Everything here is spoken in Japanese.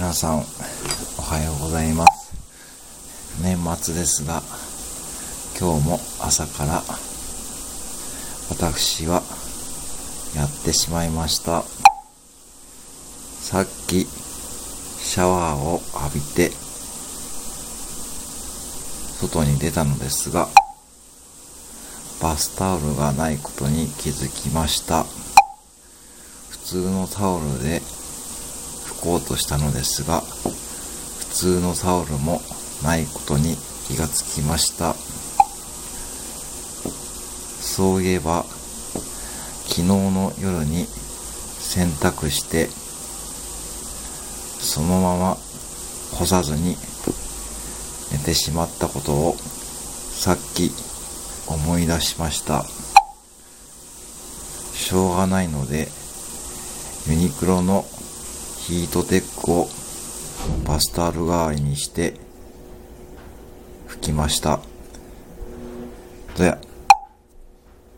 皆さん、おはようございます。年末ですが、今日も朝から私はやってしまいました。さっきシャワーを浴びて外に出たのですが、バスタオルがないことに気づきました。普通のタオルで拭こうとしたのですが、普通のタオルもないことに気がつきました。そういえば、昨日の夜に洗濯して、そのまま干さずに寝てしまったことをさっき思い出しました。しょうがないので、ユニクロのヒートテックをバスタオル代わりにして拭きました。どや。